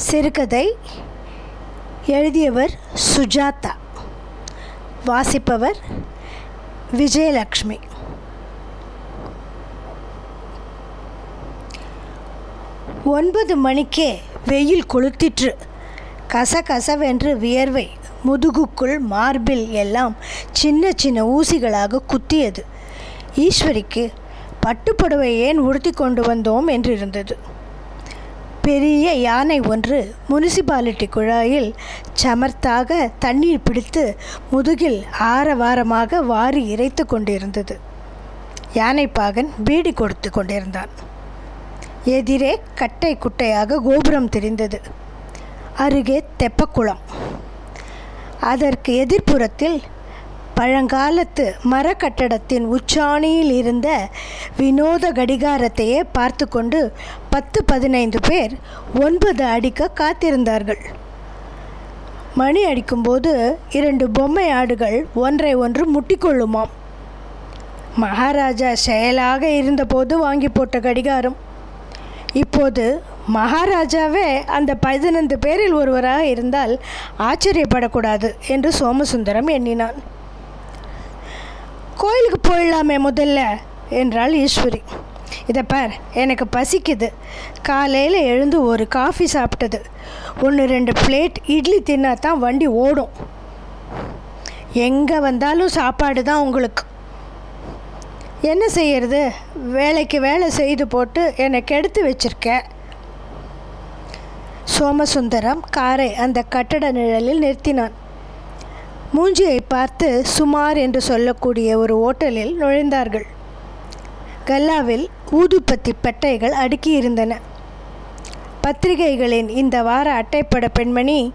சிறுகதை எழுதியவர் சுஜாதா. வாசிப்பவர் விஜயலக்ஷ்மி. ஒன்பது மணிக்கே வெயில் கொளுத்திற்று. கசகசவென்று வியர்வை முதுகுக்குள் மார்பில் எல்லாம் சின்ன சின்ன ஊசிகளாக குத்தியது. ஈஸ்வரிக்கு பட்டுப்புடவை ஏன் உடுத்தி கொண்டு வந்தோம் என்றிருந்தது. பெரிய யானை ஒன்று முனிசிபாலிட்டி குழாயில் சமர்த்தாக தண்ணீர் பிடித்து முதுகில் ஆரவாரமாக வாரி இறைத்து கொண்டிருந்தது. யானைப்பாகன் பீடி கொடுத்து கொண்டிருந்தான். எதிரே கட்டை குட்டையாக கோபுரம் தெரிந்தது. அருகே தெப்பக்குளம். அதற்கு எதிர்ப்புறத்தில் பழங்காலத்து மரக்கட்டடத்தின் உச்சாணியில் இருந்த வினோத கடிகாரத்தையே பார்த்து கொண்டு பத்து பதினைந்து பேர் ஒன்பது அடிக்க காத்திருந்தார்கள். மணி அடிக்கும்போது இரண்டு பொம்மை ஆடுகள் ஒன்றை ஒன்று முட்டிக்கொள்ளுமாம். மகாராஜா செயலாக இருந்தபோது வாங்கி போட்ட கடிகாரம். இப்போது மகாராஜாவே அந்த பதினைந்து பேரில் ஒருவராக இருந்தால் ஆச்சரியப்படக்கூடாது என்று சோமசுந்தரம் எண்ணினான். கோயிலுக்கு போயிடலாமே முதல்ல என்றாள் ஈஸ்வரி. இதை பார் எனக்கு பசிக்குது. காலையில் எழுந்து ஒரு காஃபி சாப்பிட்டது. ஒன்று ரெண்டு பிளேட் இட்லி தின்னா தான் வண்டி ஓடும். எங்கே வந்தாலும் சாப்பாடு தான் உங்களுக்கு. என்ன செய்யறது? வேலைக்கு வேலை செய்து போட்டு என்னை கெடுத்து வச்சிருக்க சோமசுந்தரம் காரை அந்த கட்டட நிழலில் நிறுத்தினான். மூஞ்சியை பார்த்து சுமார் என்று சொல்லக்கூடிய ஒரு ஓட்டலில் நுழைந்தார்கள். கல்லாவில் ஊதுப்பத்தி பெட்டைகள் அடுக்கியிருந்தன. பத்திரிகைகளின் இந்த வார அட்டைப்பட பெண்மணி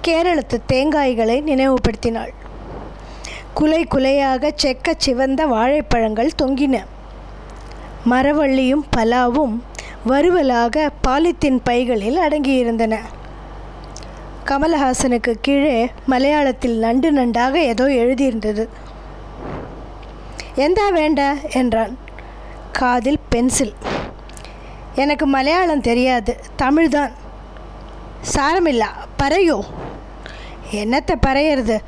கேரளத்து தேங்காய்களை நினைவுபடுத்தினாள். குலை குலையாக செக்க சிவந்த வாழைப்பழங்கள் தொங்கின. மரவள்ளியும் பலாவும் வறுவலாக பாலித்தீன் பைகளில் அடங்கியிருந்தன. கமலஹாசனுக்கு கீழே மலையாளத்தில் நண்டு நண்டாக ஏதோ எழுதியிருந்தது. எந்தா வேண்ட? என்றான். காதில் பென்சில். எனக்கு மலையாளம் தெரியாது. தமிழ்தான். சாரமில்லா. பறையோ. என்னத்தை பறையிறது?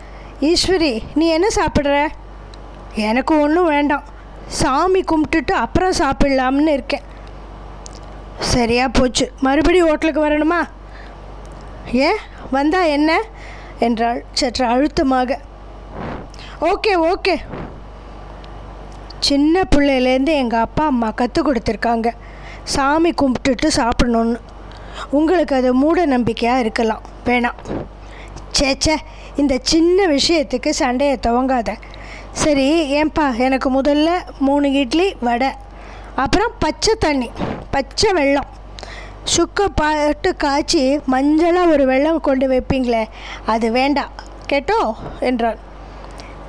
ஈஸ்வரி நீ என்ன சாப்பிட்ற? எனக்கு ஒன்றும் வேண்டாம். சாமி கும்பிட்டுட்டு அப்புறம் சாப்பிட்லாம்னு இருக்கேன். சரியா போச்சு. மறுபடியும் ஹோட்டலுக்கு வரணுமா? ஏன்? வந்தா என்ன? என்றாள் சற்று அழுத்தமாக. Okay okay. சின்ன பிள்ளையிலேருந்து எங்கள் அப்பா அம்மா கற்றுக் கொடுத்துருக்காங்க. சாமி கும்பிட்டுட்டு சாப்பிடணுன்னு உங்களுக்கு அது மூட நம்பிக்கையாக இருக்கலாம். வேணாம். சேச்சே இந்த சின்ன விஷயத்துக்கு சண்டையை துவங்காத. சரி ஏன்பா எனக்கு முதல்ல மூணு இட்லி வடை அப்புறம் பச்சை தண்ணி பச்சை வெள்ளம் சுக்கு பாட்டு காய்ச்சி மஞ்சளாக ஒரு வெள்ளம் கொண்டு வைப்பீங்களே அது வேண்டாம் கேட்டோ? என்றான்.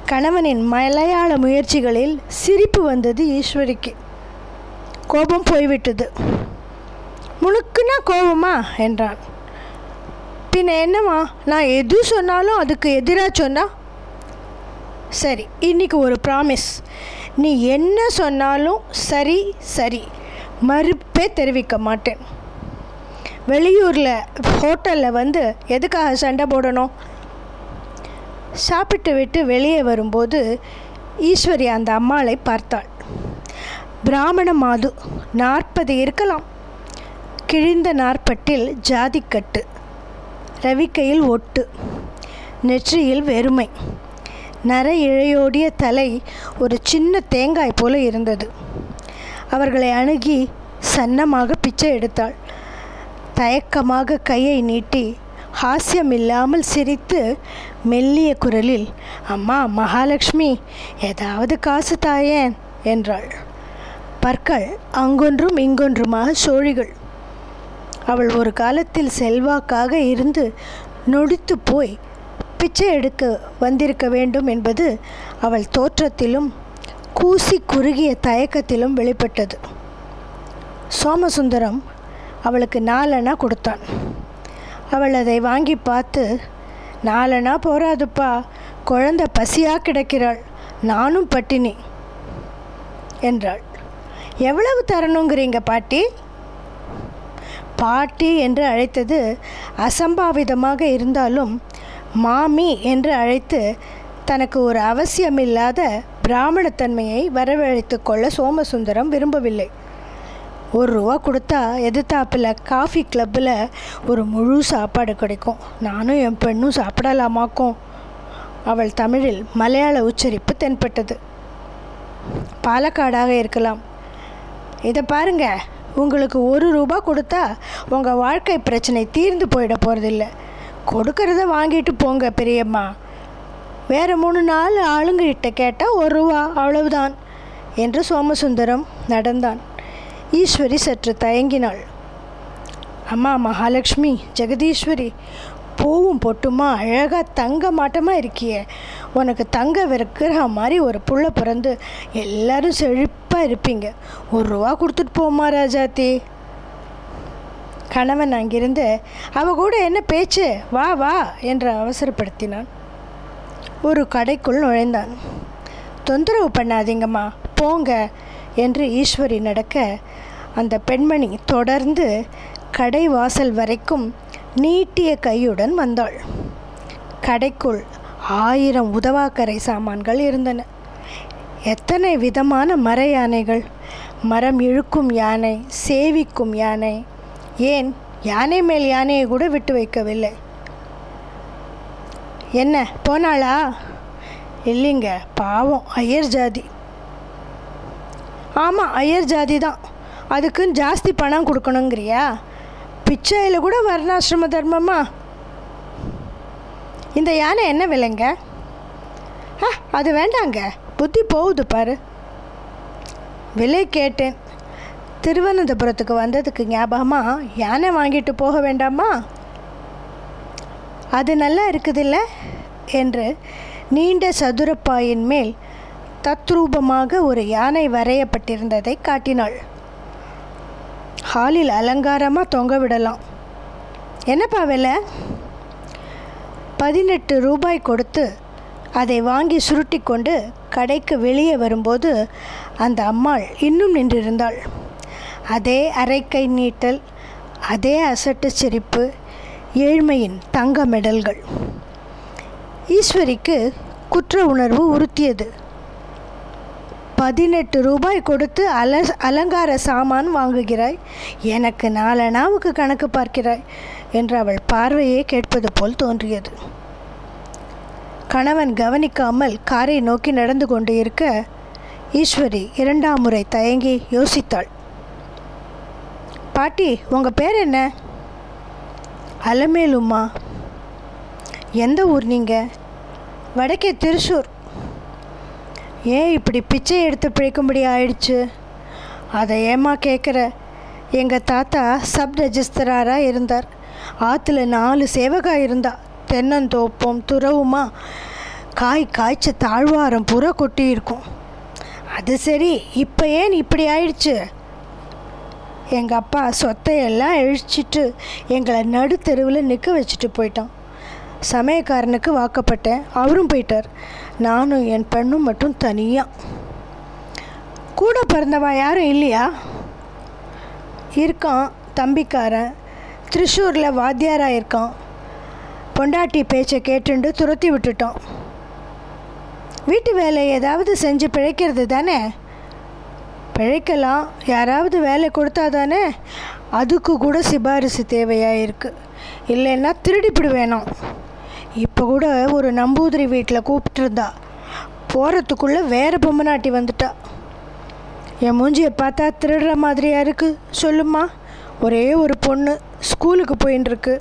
கணவனின் மலையாள முயற்சிகளில் சிரிப்பு வந்தது ஈஸ்வரிக்கு. கோபம் போய்விட்டது. முழுக்குன்னா கோபமா? என்றான். பின்ன என்னம்மா? நான் எது சொன்னாலும் அதுக்கு எதிராக சொன்னா? சரி இன்னைக்கு ஒரு ப்ராமிஸ் நீ என்ன சொன்னாலும் சரி சரி. மறுப்பே தெரிவிக்க மாட்டேன். வெளியூரில் ஹோட்டலில் வந்து எதுக்காக சண்டை போடணும்? சாப்பிட்டு விட்டு வெளியே வரும்போது ஈஸ்வரி அந்த அம்மாளை பார்த்தாள். பிராமண மாது நாற்பது இருக்கலாம். கிழிந்த நாற்பட்டில் ஜாதிக்கட்டு. ரவிக்கையில் ஒட்டு. நெற்றியில் வெறுமை. நர இழையோடிய தலை ஒரு சின்ன தேங்காய் போல இருந்தது. அவர்களை அணுகி சன்னமாக பிச்சை எடுத்தாள். தயக்கமாக கையை நீட்டி ஹாஸ்யமில்லாமல் சிரித்து மெல்லிய குரலில் அம்மா மகாலட்சுமி ஏதாவது காசு தாயேன் என்றாள். பற்கள் அங்கொன்றும் இங்கொன்றுமாக சோழிகள். அவள் ஒரு காலத்தில் செல்வாக்காக இருந்து நொடித்து போய் பிச்சை எடுக்க வந்திருக்க வேண்டும் என்பது அவள் தோற்றத்திலும் கூசி குறுகிய தயக்கத்திலும் வெளிப்பட்டது. சோமசுந்தரம் அவளுக்கு நாலனா கொடுத்தான். அவள் அதை வாங்கி பார்த்து நாலனா போராதுப்பா குழந்த பசியாக கிடக்கிறாள். நானும் பட்டினி என்றாள். எவ்வளவு தரணுங்கிறீங்க பாட்டி? பாட்டி என்று அழைத்தது அசம்பாவிதமாக இருந்தாலும் மாமி என்று அழைத்து தனக்கு ஒரு அவசியமில்லாத பிராமணத்தன்மையை வரவழைத்து கொள்ள சோமசுந்தரம் விரும்பவில்லை. ஒரு ரூபா கொடுத்தா எதிர்த்தாப்பில் காஃபி கிளப்பில் ஒரு முழு சாப்பாடு கிடைக்கும். நானும் என் பெண்ணும் சாப்பிடலாமாக்கும். அவள் தமிழில் மலையாள உச்சரிப்பு தென்பட்டது. பாலக்காடாக இருக்கலாம். இதை பாருங்க உங்களுக்கு ஒரு ரூபா கொடுத்தா உங்கள் வாழ்க்கை பிரச்சனை தீர்ந்து போயிட போகிறதில்ல கொடுக்கறத வாங்கிட்டு போங்க பெரியம்மா. வேறு மூணு நாள் ஆளுங்கிட்ட கேட்டால் ஒரு ரூபா அவ்வளவுதான் என்று சோமசுந்தரம் நடந்தான். ஈஸ்வரி சற்று தயங்கினாள். அம்மா மகாலட்சுமி ஜெகதீஸ்வரி பூவும் பொட்டுமா அழகாக தங்க மாட்டமாக இருக்கியே. உனக்கு தங்க விக்கிரகம் மாதிரி ஒரு புள்ள பிறந்து எல்லாரும் செழிப்பாக இருப்பீங்க. ஒரு ரூபா கொடுத்துட்டு போமா ராஜாத்தி. கணவன் அங்கிருந்து அவ கூட என்ன பேச்சு? வா வா என்று அவசரப்படுத்தினான். ஒரு கடைக்குள் நுழைந்தான். தொந்தரவு பண்ணாதீங்கம்மா. போங்க. என்று ஈஸ்வரி நடக்க அந்த பெண்மணி தொடர்ந்து கடை வாசல் வரைக்கும் நீட்டிய கையுடன் வந்தாள். கடைக்குள் ஆயிரம் உதவாக்கரை சாமான்கள் இருந்தன. எத்தனை விதமான மர யானைகள் மரம் இழுக்கும் யானை சேவிக்கும் யானை ஏன் யானை மேல் யானையை கூட விட்டு வைக்கவில்லை? என்ன போனாளா? இல்லைங்க பாவம் ஐயர் ஜாதி. ஆமாம் ஐயர் ஜாதி தான் அதுக்குன்னு ஜாஸ்தி பணம் கொடுக்கணுங்கிறியா? பிச்சையில் கூட வர்ணாசிரம தர்மமா? இந்த யானை என்ன விலைங்க? ஆ அது வேண்டாங்க. புத்தி போகுது பாரு. விலை கேட்டேன். திருவனந்தபுரத்துக்கு வந்ததுக்கு ஞாபகமாக யானை வாங்கிட்டு போக வேண்டாமா? அது நல்லா இருக்குதில்ல? என்று நீண்ட சதுரப்பாயின் மேல் தத்ரூபமாக ஒரு யானை வரையப்பட்டிருந்ததை காட்டினாள். ஹாலில் அலங்காரமாக தொங்க விடலாம். என்னப்பா விலை? பதினெட்டு ரூபாய் கொடுத்து அதை வாங்கி சுருட்டி கொண்டு கடைக்கு வெளியே வரும்போது அந்த அம்மாள் இன்னும் நின்றிருந்தாள். அதே அரைக்கை நீட்டல் அதே அசட்டு சிரிப்பு ஏழ்மையின் தங்க மெடல்கள். ஈஸ்வரிக்கு குற்ற உணர்வு உறுத்தியது. பதினெட்டு ரூபாய் கொடுத்து அல அலங்கார சாமான் வாங்குகிறாய். எனக்கு நாலனாவுக்கு கணக்கு பார்க்கிறாய் என்று அவள் பார்வையே கேட்பது போல் தோன்றியது. கணவன் கவனிக்காமல் காரை நோக்கி நடந்து கொண்டு இருக்க ஈஸ்வரி இரண்டாம் முறை தயங்கி யோசித்தாள். பாட்டி உங்கள் பேர் என்ன? அலமேலுமா? எந்த ஊர் நீங்கள் வடக்கே திருச்சூர் ஏன் இப்படி பிச்சை எடுத்து பிழைக்கும்படி ஆயிடுச்சு? அதை ஏமா கேட்குற எங்கள் தாத்தா சப் ரெஜிஸ்டராராக இருந்தார். ஆற்றுல நாலு சேவகா இருந்தா. தென்னந்தோப்பம் துறவுமா. காய் காய்ச்ச தாழ்வாரம் பூரா கொட்டி இருக்கும். அது சரி இப்போ ஏன் இப்படி ஆயிடுச்சு? எங்கள் அப்பா சொத்தையெல்லாம் இழிச்சிட்டு எங்களை நடுத்தெருவில் நிற்க வச்சுட்டு போயிட்டான். சமயக்காரனுக்கு வாக்கப்பட்டேன். அவரும் போயிட்டார். நானும் என் பெண்ணும் மட்டும் தனியாக கூட பிறந்தவா யாரும் இல்லையா? இருக்கான் தம்பிக்காரன். திருஷூரில் வாத்தியாராக இருக்கான். பொண்டாட்டி பேச்சை கேட்டுண்டு துரத்தி விட்டுட்டோம் வீட்டு வேலை ஏதாவது செஞ்சு பிழைக்கிறது தானே? பிழைக்கலாம். யாராவது வேலை கொடுத்தா தானே? அதுக்கு கூட சிபாரிசு தேவையாக இருக்குது இல்லைன்னா திருடிப்பிடு வேணும் இப்போ கூட ஒரு நம்பூதிரி வீட்டில் கூப்பிட்டுருந்தா போகிறதுக்குள்ளே வேறு பொம்மநாட்டி வந்துட்டா. என் மூஞ்சியை பார்த்தா திருடுற மாதிரியா இருக்குது சொல்லுமா ஒரே ஒரு பொண்ணு ஸ்கூலுக்கு போயின்னு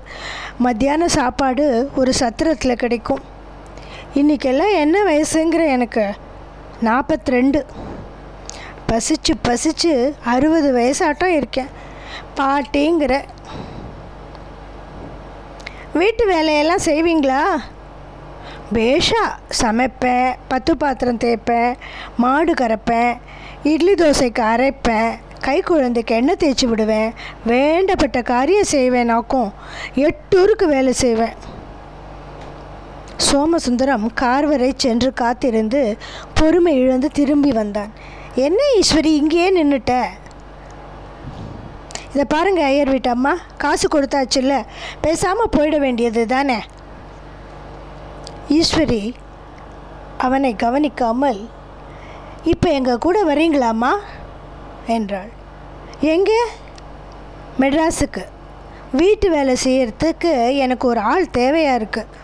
மத்தியான சாப்பாடு ஒரு சத்திரத்தில் கிடைக்கும். இன்றைக்கெல்லாம் என்ன வயசுங்கிற எனக்கு? நாற்பத்தி ரெண்டு பசிச்சு பசிச்சு அறுபது வயசாட்டம் இருக்கேன். பாட்டிங்கிற வீட்டு வேலையெல்லாம் செய்வீங்களா? பேஷா. சமைப்பேன் பத்து பாத்திரம் தேய்ப்பேன் மாடு கறப்பேன் இட்லி தோசைக்கு அரைப்பேன் கை குழந்தைக்கு எண்ணெய் தேய்ச்சி விடுவேன் வேண்டப்பட்ட காரியம் செய்வேனாக்கும் எட்டூருக்கு வேலை செய்வேன். சோமசுந்தரம் கார் வரை சென்று காத்திருந்து பொறுமை இழந்து திரும்பி வந்தான். என்ன ஈஸ்வரி இங்கேயே நின்றுட்ட இதை பாருங்கள் ஐயர் வீட்டம்மா காசு கொடுத்தாச்சுல்ல. பேசாமல் போயிட வேண்டியது தானே? ஈஸ்வரி அவனை கவனிக்காமல் இப்போ எங்கள் கூட வரீங்களாம்மா என்றாள். எங்கே? மெட்ராஸுக்கு. வீட்டு வேலை செய்கிறதுக்கு எனக்கு ஒரு ஆள் தேவையாக இருக்குது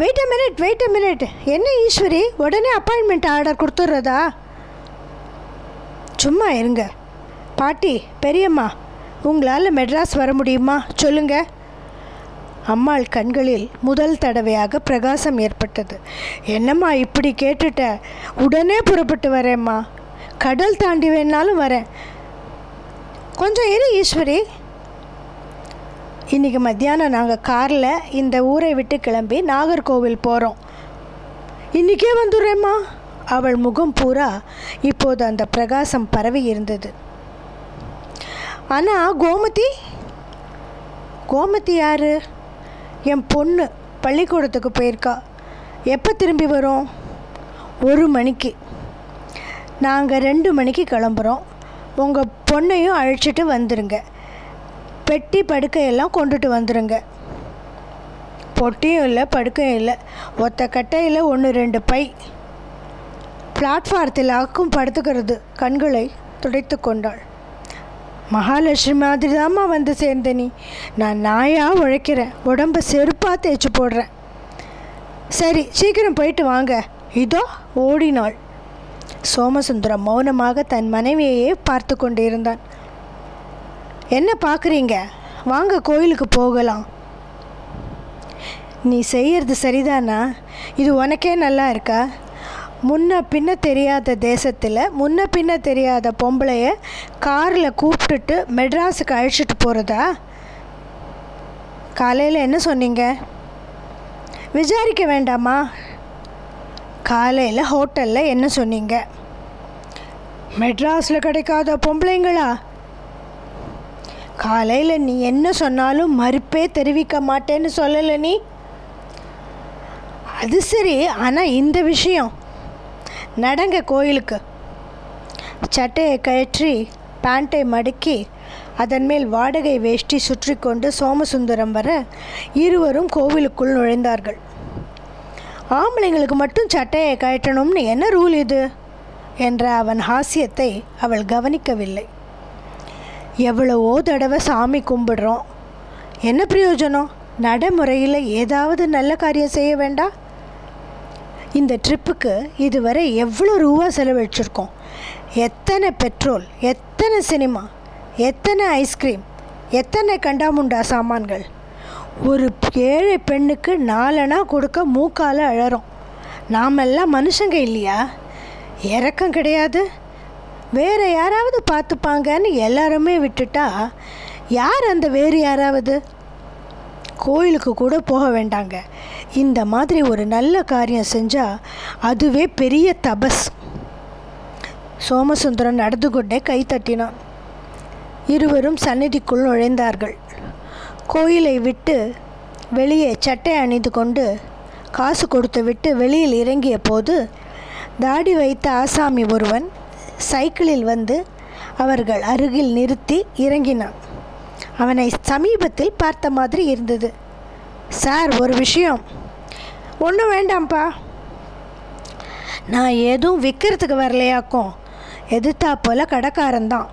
wait a minute wait a minute என்ன ஈஸ்வரி? உடனே அப்பாயின்மெண்ட் ஆர்டர் கொடுத்துட்றதா? சும்மா இருங்க. பாட்டி பெரியம்மா உங்களால் மெட்ராஸ் வர முடியுமா? சொல்லுங்க. அம்மாள் கண்களில் முதல் தடவையாக பிரகாசம் ஏற்பட்டது. என்னம்மா இப்படி கேட்டுட்ட? உடனே புறப்பட்டு வரேம்மா. கடல் தாண்டி வேணாலும் வரேன். கொஞ்சம் இரு ஈஸ்வரி. இன்றைக்கி மத்தியானம் நாங்கள் காரில் இந்த ஊரை விட்டு கிளம்பி நாகர்கோவில் போகிறோம் இன்றைக்கே வந்துடுறேம்மா. அவள் முகம் பூரா இப்போது அந்த பிரகாசம் பரவி இருந்தது. ஆனால் கோமதி? கோமதி யாரு? என் பொண்ணு பள்ளிக்கூடத்துக்கு போயிருக்கா. எப்போ திரும்பி வரும்? ஒரு மணிக்கு. நாங்கள் ரெண்டு மணிக்கு கிளம்புறோம். உங்கள் பொண்ணையும் அழைச்சிட்டு வந்துடுங்க பெட்டி படுக்கையெல்லாம் கொண்டுட்டு வந்துடுங்க பொட்டியும் இல்லை படுக்கையும் இல்லை. ஒத்த கட்டையில் ஒன்று ரெண்டு பை. பிளாட்ஃபாரத்தில் அக்கும் படுத்துக்கிறது கண்களை துடைத்து கொண்டாள். மகாலட்சுமி மாதிரி தாம்மா வந்து சேர்ந்த நீ. நான் நாயாக உழைக்கிறேன். உடம்ப செருப்பாக தேய்ச்சி போடுறேன். சரி சீக்கிரம் போயிட்டு வாங்க. இதோ ஓடினாள். சோமசுந்தரம் மௌனமாக தன் மனைவியையே பார்த்து கொண்டிருந்தான். என்ன பார்க்குறீங்க? வாங்க கோயிலுக்கு போகலாம். நீ செய்யறது சரிதானா? இது உனக்கே நல்லா இருக்கா? முன்ன பின்ன தெரியாத தேசத்தில் முன்ன பின்ன தெரியாத பொம்பளைய காரில் கூப்பிட்டுட்டு மெட்ராஸுக்கு அழைச்சிட்டு போகிறதா காலையில் என்ன சொன்னீங்க? விசாரிக்க வேண்டாமா? காலையில் ஹோட்டலில் என்ன சொன்னீங்க? மெட்ராஸில் கிடைக்காத பொம்பளைங்களா? காலையில் நீ என்ன சொன்னாலும் மறுப்பே தெரிவிக்க மாட்டேன்னு சொல்லலை நீ? அது சரி ஆனால் இந்த விஷயம் நடங்க கோயிலுக்கு. சட்டையை கழற்றி பேண்ட்டை மடக்கி அதன் மேல் வாடகை வேஷ்டி சுற்றி கொண்டு சோமசுந்தரம் வர இருவரும் கோவிலுக்குள் நுழைந்தார்கள். ஆம்பளைங்களுக்கு மட்டும் சட்டையை கழட்டணும்னு என்ன ரூல் இது? என்ற அவன் ஹாஸ்யத்தை அவள் கவனிக்கவில்லை. எவ்வளவோ தடவை சாமி கும்பிடுறோம். என்ன பிரயோஜனம்? நடைமுறையில் ஏதாவது நல்ல காரியம் செய்ய வேண்டாம் இந்த ட்ரிப்புக்கு இதுவரை எவ்வளோ ரூபா செலவழிச்சிருக்கோம்? எத்தனை பெட்ரோல் எத்தனை சினிமா எத்தனை ஐஸ்கிரீம் எத்தனை கண்டாமுண்டா சாமான்கள்? ஒரு ஏழை பெண்ணுக்கு நாலனா கொடுக்க மூக்கால் அழறோம். நாமெல்லாம் மனுஷங்க இல்லையா? இறக்கம் கிடையாது. வேறு யாராவது பார்த்துப்பாங்கன்னு எல்லாருமே விட்டுட்டா யார் அந்த வேறு யாராவது? கோயிலுக்கு கூட போக வேண்டாங்க. இந்த மாதிரி ஒரு நல்ல காரியம் செஞ்சால் அதுவே பெரிய தபஸ். சோமசுந்தரன் நடந்து கொண்டே கை தட்டினான். இருவரும் சந்நிதிக்குள் நுழைந்தார்கள். கோயிலை விட்டு வெளியே சட்டை அணிந்து கொண்டு காசு கொடுத்து விட்டு வெளியில் இறங்கிய போது தாடி வைத்த ஆசாமி ஒருவன் சைக்கிளில் வந்து அவர்கள் அருகில் நிறுத்தி இறங்கினான். அவனை சமீபத்தில் பார்த்த மாதிரி இருந்தது. சார் ஒரு விஷயம். ஒன்றும் வேண்டாம்ப்பா. நான் எதுவும் விற்கிறதுக்கு வரலையாக்கும். எதிர்த்தா போல் கடைக்காரன்தான்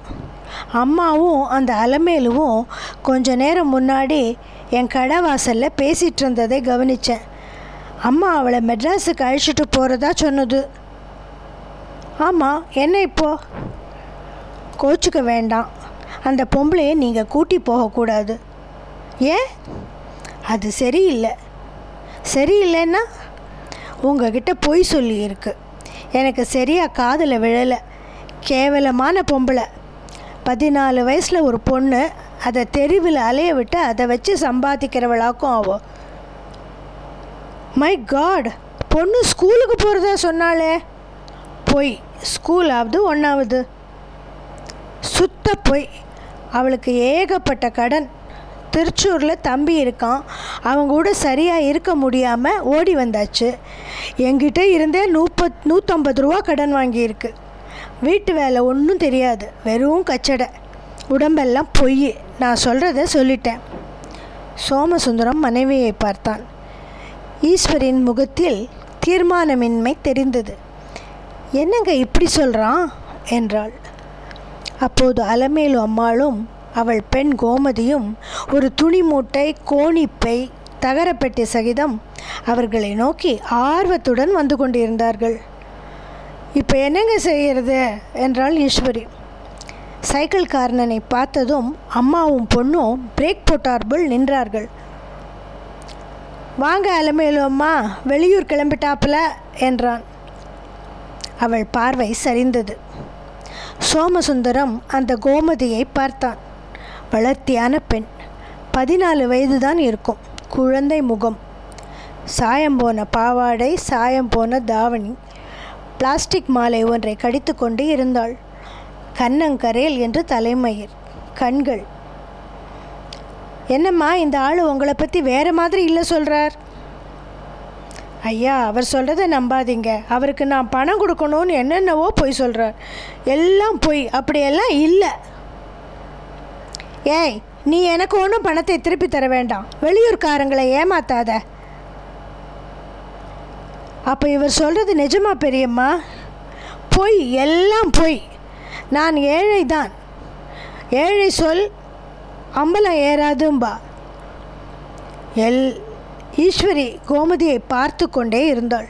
அம்மாவும் அந்த அலமேலுவும் கொஞ்ச நேரம் முன்னாடி என் கடை வாசலில் பேசிகிட்டு இருந்ததை கவனித்தேன் அம்மா அவளை மெட்ராஸுக்கு அழிச்சிட்டு போகிறதா சொன்னது. ஆமாம் என்ன இப்போது கோச்சுக்க வேண்டாம். அந்த பொம்பளையை நீங்கள் கூட்டி போகக்கூடாது. ஏன்? அது சரியில்லை. சரியில்லைன்னா உங்ககிட்ட பொய் சொல்லியிருக்கு. எனக்கு சரியாக காதில் விழலை. கேவலமான பொம்பளை. பதினாலு வயசில் ஒரு பொண்ணு அதை தெருவில் அலைய விட்டு அதை வச்சு சம்பாதிக்கிறவளாக்கும் ஆவோ மை காட் பொண்ணு ஸ்கூலுக்கு போகிறதா சொன்னாலே பொய் ஸ்கூலாவது ஒன்றாவது சுத்த பொய். அவளுக்கு ஏகப்பட்ட கடன். திருச்சூரில் தம்பி இருக்கான். அவங்க கூட சரியாக இருக்க முடியாமல் ஓடி வந்தாச்சு. என்கிட்ட இருந்தே நூப்பத் நூற்றம்பது ரூபா கடன் வாங்கியிருக்கு. வீட்டு வேலை ஒன்றும் தெரியாது. வெறும் கச்சடை. உடம்பெல்லாம் பொய் நான் சொல்கிறத சொல்லிட்டேன். சோமசுந்தரம் மனைவியை பார்த்தான். ஈஸ்வரின் முகத்தில் தீர்மானமின்மை தெரிந்தது. என்னங்க இப்படி சொல்கிறான் என்றாள். அப்போது அலமேலு அம்மாளும் அவள் பெண் கோமதியும் ஒரு துணி மூட்டை கோணிப்பை தகரப்பெட்டி சகிதம் அவர்களை நோக்கி ஆர்வத்துடன் வந்து கொண்டிருந்தார்கள். இப்போ என்னங்க செய்கிறது என்றாள் ஈஸ்வரி. சைக்கிள்காரனனை பார்த்ததும் அம்மாவும் பொண்ணும் பிரேக் போட்டார்புள் நின்றார்கள். வாங்க அலமேலு அம்மா வெளியூர் கிளம்பிட்டாப்புல என்றான். அவள் பார்வை சரிந்தது. சோமசுந்தரம் அந்த கோமதியை பார்த்தான். வளர்த்தியான பெண். பதினாலு வயதுதான் இருக்கும். குழந்தை முகம். சாயம் போன பாவாடை சாயம் போன தாவணி. பிளாஸ்டிக் மாலை ஒன்றை கடித்துக்கொண்டு இருந்தாள். கண்ணங்கரேல் என்று தலைமயிர். கண்கள். என்னம்மா இந்த ஆள் உங்களை பற்றி வேறு மாதிரி இல்லை சொல்கிறார் ஐயா அவர் சொல்கிறத நம்பாதீங்க. அவருக்கு நான் பணம் கொடுக்கணும்னு என்னென்னவோ பொய் சொல்கிறார் எல்லாம் பொய் அப்படியெல்லாம் இல்லை. ஏய் நீ எனக்கு ஒன்றும் பணத்தை திருப்பி தர வேண்டாம். வெளியூர்காரங்களை ஏமாத்தாத. அப்போ இவர் சொல்கிறது நிஜமா பெரியம்மா? பொய் எல்லாம் பொய். நான் ஏழை தான். ஏழை சொல் அம்பலம் ஏறாதும்பா. எல் ஈஸ்வரி கோமதியை பார்த்து கொண்டே இருந்தாள்.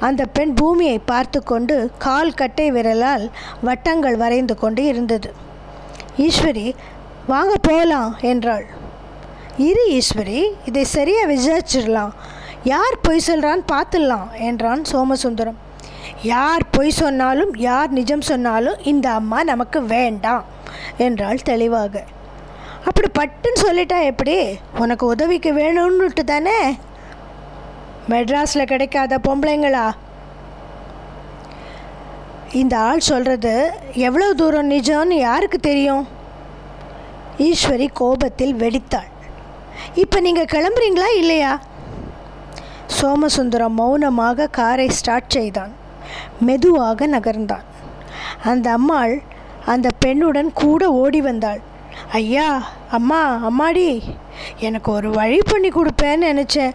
அந்த பெண் பூமியை பார்த்து கொண்டு கால் கட்டை விரலால் வட்டங்கள் வரைந்து கொண்டு இருந்தது. ஈஸ்வரி வாங்க போகலாம் என்றாள். இரு ஈஸ்வரி இதை சரியாக விசாரிச்சிடலாம். யார் பொய் சொல்கிறான்னு பார்த்துடலாம் என்றான் சோமசுந்தரம். யார் பொய் சொன்னாலும் யார் நிஜம் சொன்னாலும் இந்த அம்மா நமக்கு வேண்டாம் என்றாள் தெளிவாக. அப்படி பட்டுன்னு சொல்லிட்டா எப்படி? உனக்கு உதவிக்கு வேணும்னுட்டு தானே? மெட்ராஸில் கிடைக்காத பொம்பளைங்களா? இந்த ஆள் சொல்கிறது எவ்வளோ தூரம் நிஜம்னு யாருக்கு தெரியும்? ஈஸ்வரி கோபத்தில் வெடித்தாள். இப்போ நீங்கள் கிளம்புறீங்களா இல்லையா? சோமசுந்தரம் மௌனமாக காரை ஸ்டார்ட் செய்தான். மெதுவாக நகர்ந்தான். அந்த அம்மாள் அந்த பெண்ணுடன் கூட ஓடி வந்தாள். ஐயா அம்மா அம்மாடி. எனக்கு ஒரு வழி பண்ணி கொடுப்பேன்னு நினச்சேன்.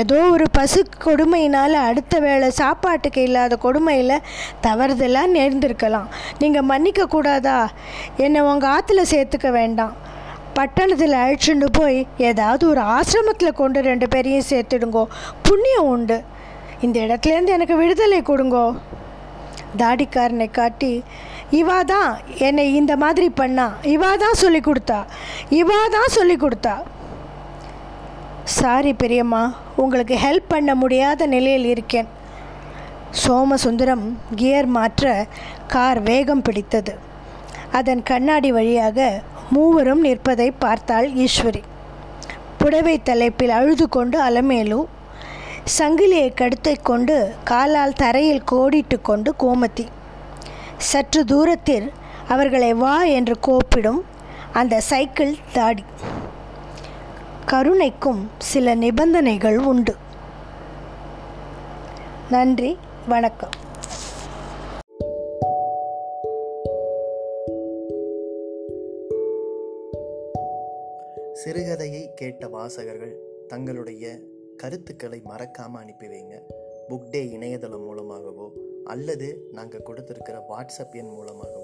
ஏதோ ஒரு பசு கொடுமையினால் அடுத்த வேளை சாப்பாட்டுக்கு இல்லாத கொடுமையில் தவறுதெல்லாம் நேர்ந்திருக்கலாம். நீங்கள் மன்னிக்க கூடாதா? என்னை உங்கள் ஆற்றுல சேர்த்துக்க வேண்டாம். பட்டணத்தில் அழிச்சுண்டு போய் ஏதாவது ஒரு ஆசிரமத்தில் கொண்டு ரெண்டு பேரையும் சேர்த்துடுங்கோ. புண்ணியம் உண்டு. இந்த இடத்துலேருந்து எனக்கு விடுதலை கொடுங்கோ. தாடிக்காரனை காட்டி இவா தான் என்னை இந்த மாதிரி பண்ணா. இவா தான் சொல்லி கொடுத்தா. இவா தான் சொல்லி கொடுத்தா. சாரி பெரியம்மா உங்களுக்கு ஹெல்ப் பண்ண முடியாத நிலையில் இருக்கேன். சோமசுந்தரம் கியர் மாற்ற கார் வேகம் பிடித்தது. அதன் கண்ணாடி வழியாக மூவரும் நிற்பதை பார்த்தாள் ஈஸ்வரி. புடவை தலைப்பில் அழுது கொண்டு அலமேலு சங்கிலியை கடுத்தை கொண்டு காலால் தரையில் கோடிட்டு கொண்டு கோமதி. சற்று தூரத்தில் அவர்களை வா என்று கோப்பிடும் அந்த சைக்கிள் தாடி. கருணைக்கும் சில நிபந்தனைகள் உண்டு. நன்றி வணக்கம். சிறுகதையை கேட்ட வாசகர்கள் தங்களுடைய கருத்துக்களை மறக்காமல் அனுப்பி வைங்க. புக் டே இணையதளம் மூலமாகவோ அல்லது நாங்கள் கொடுத்துருக்கிற வாட்ஸ்அப் எண் மூலமாகவோ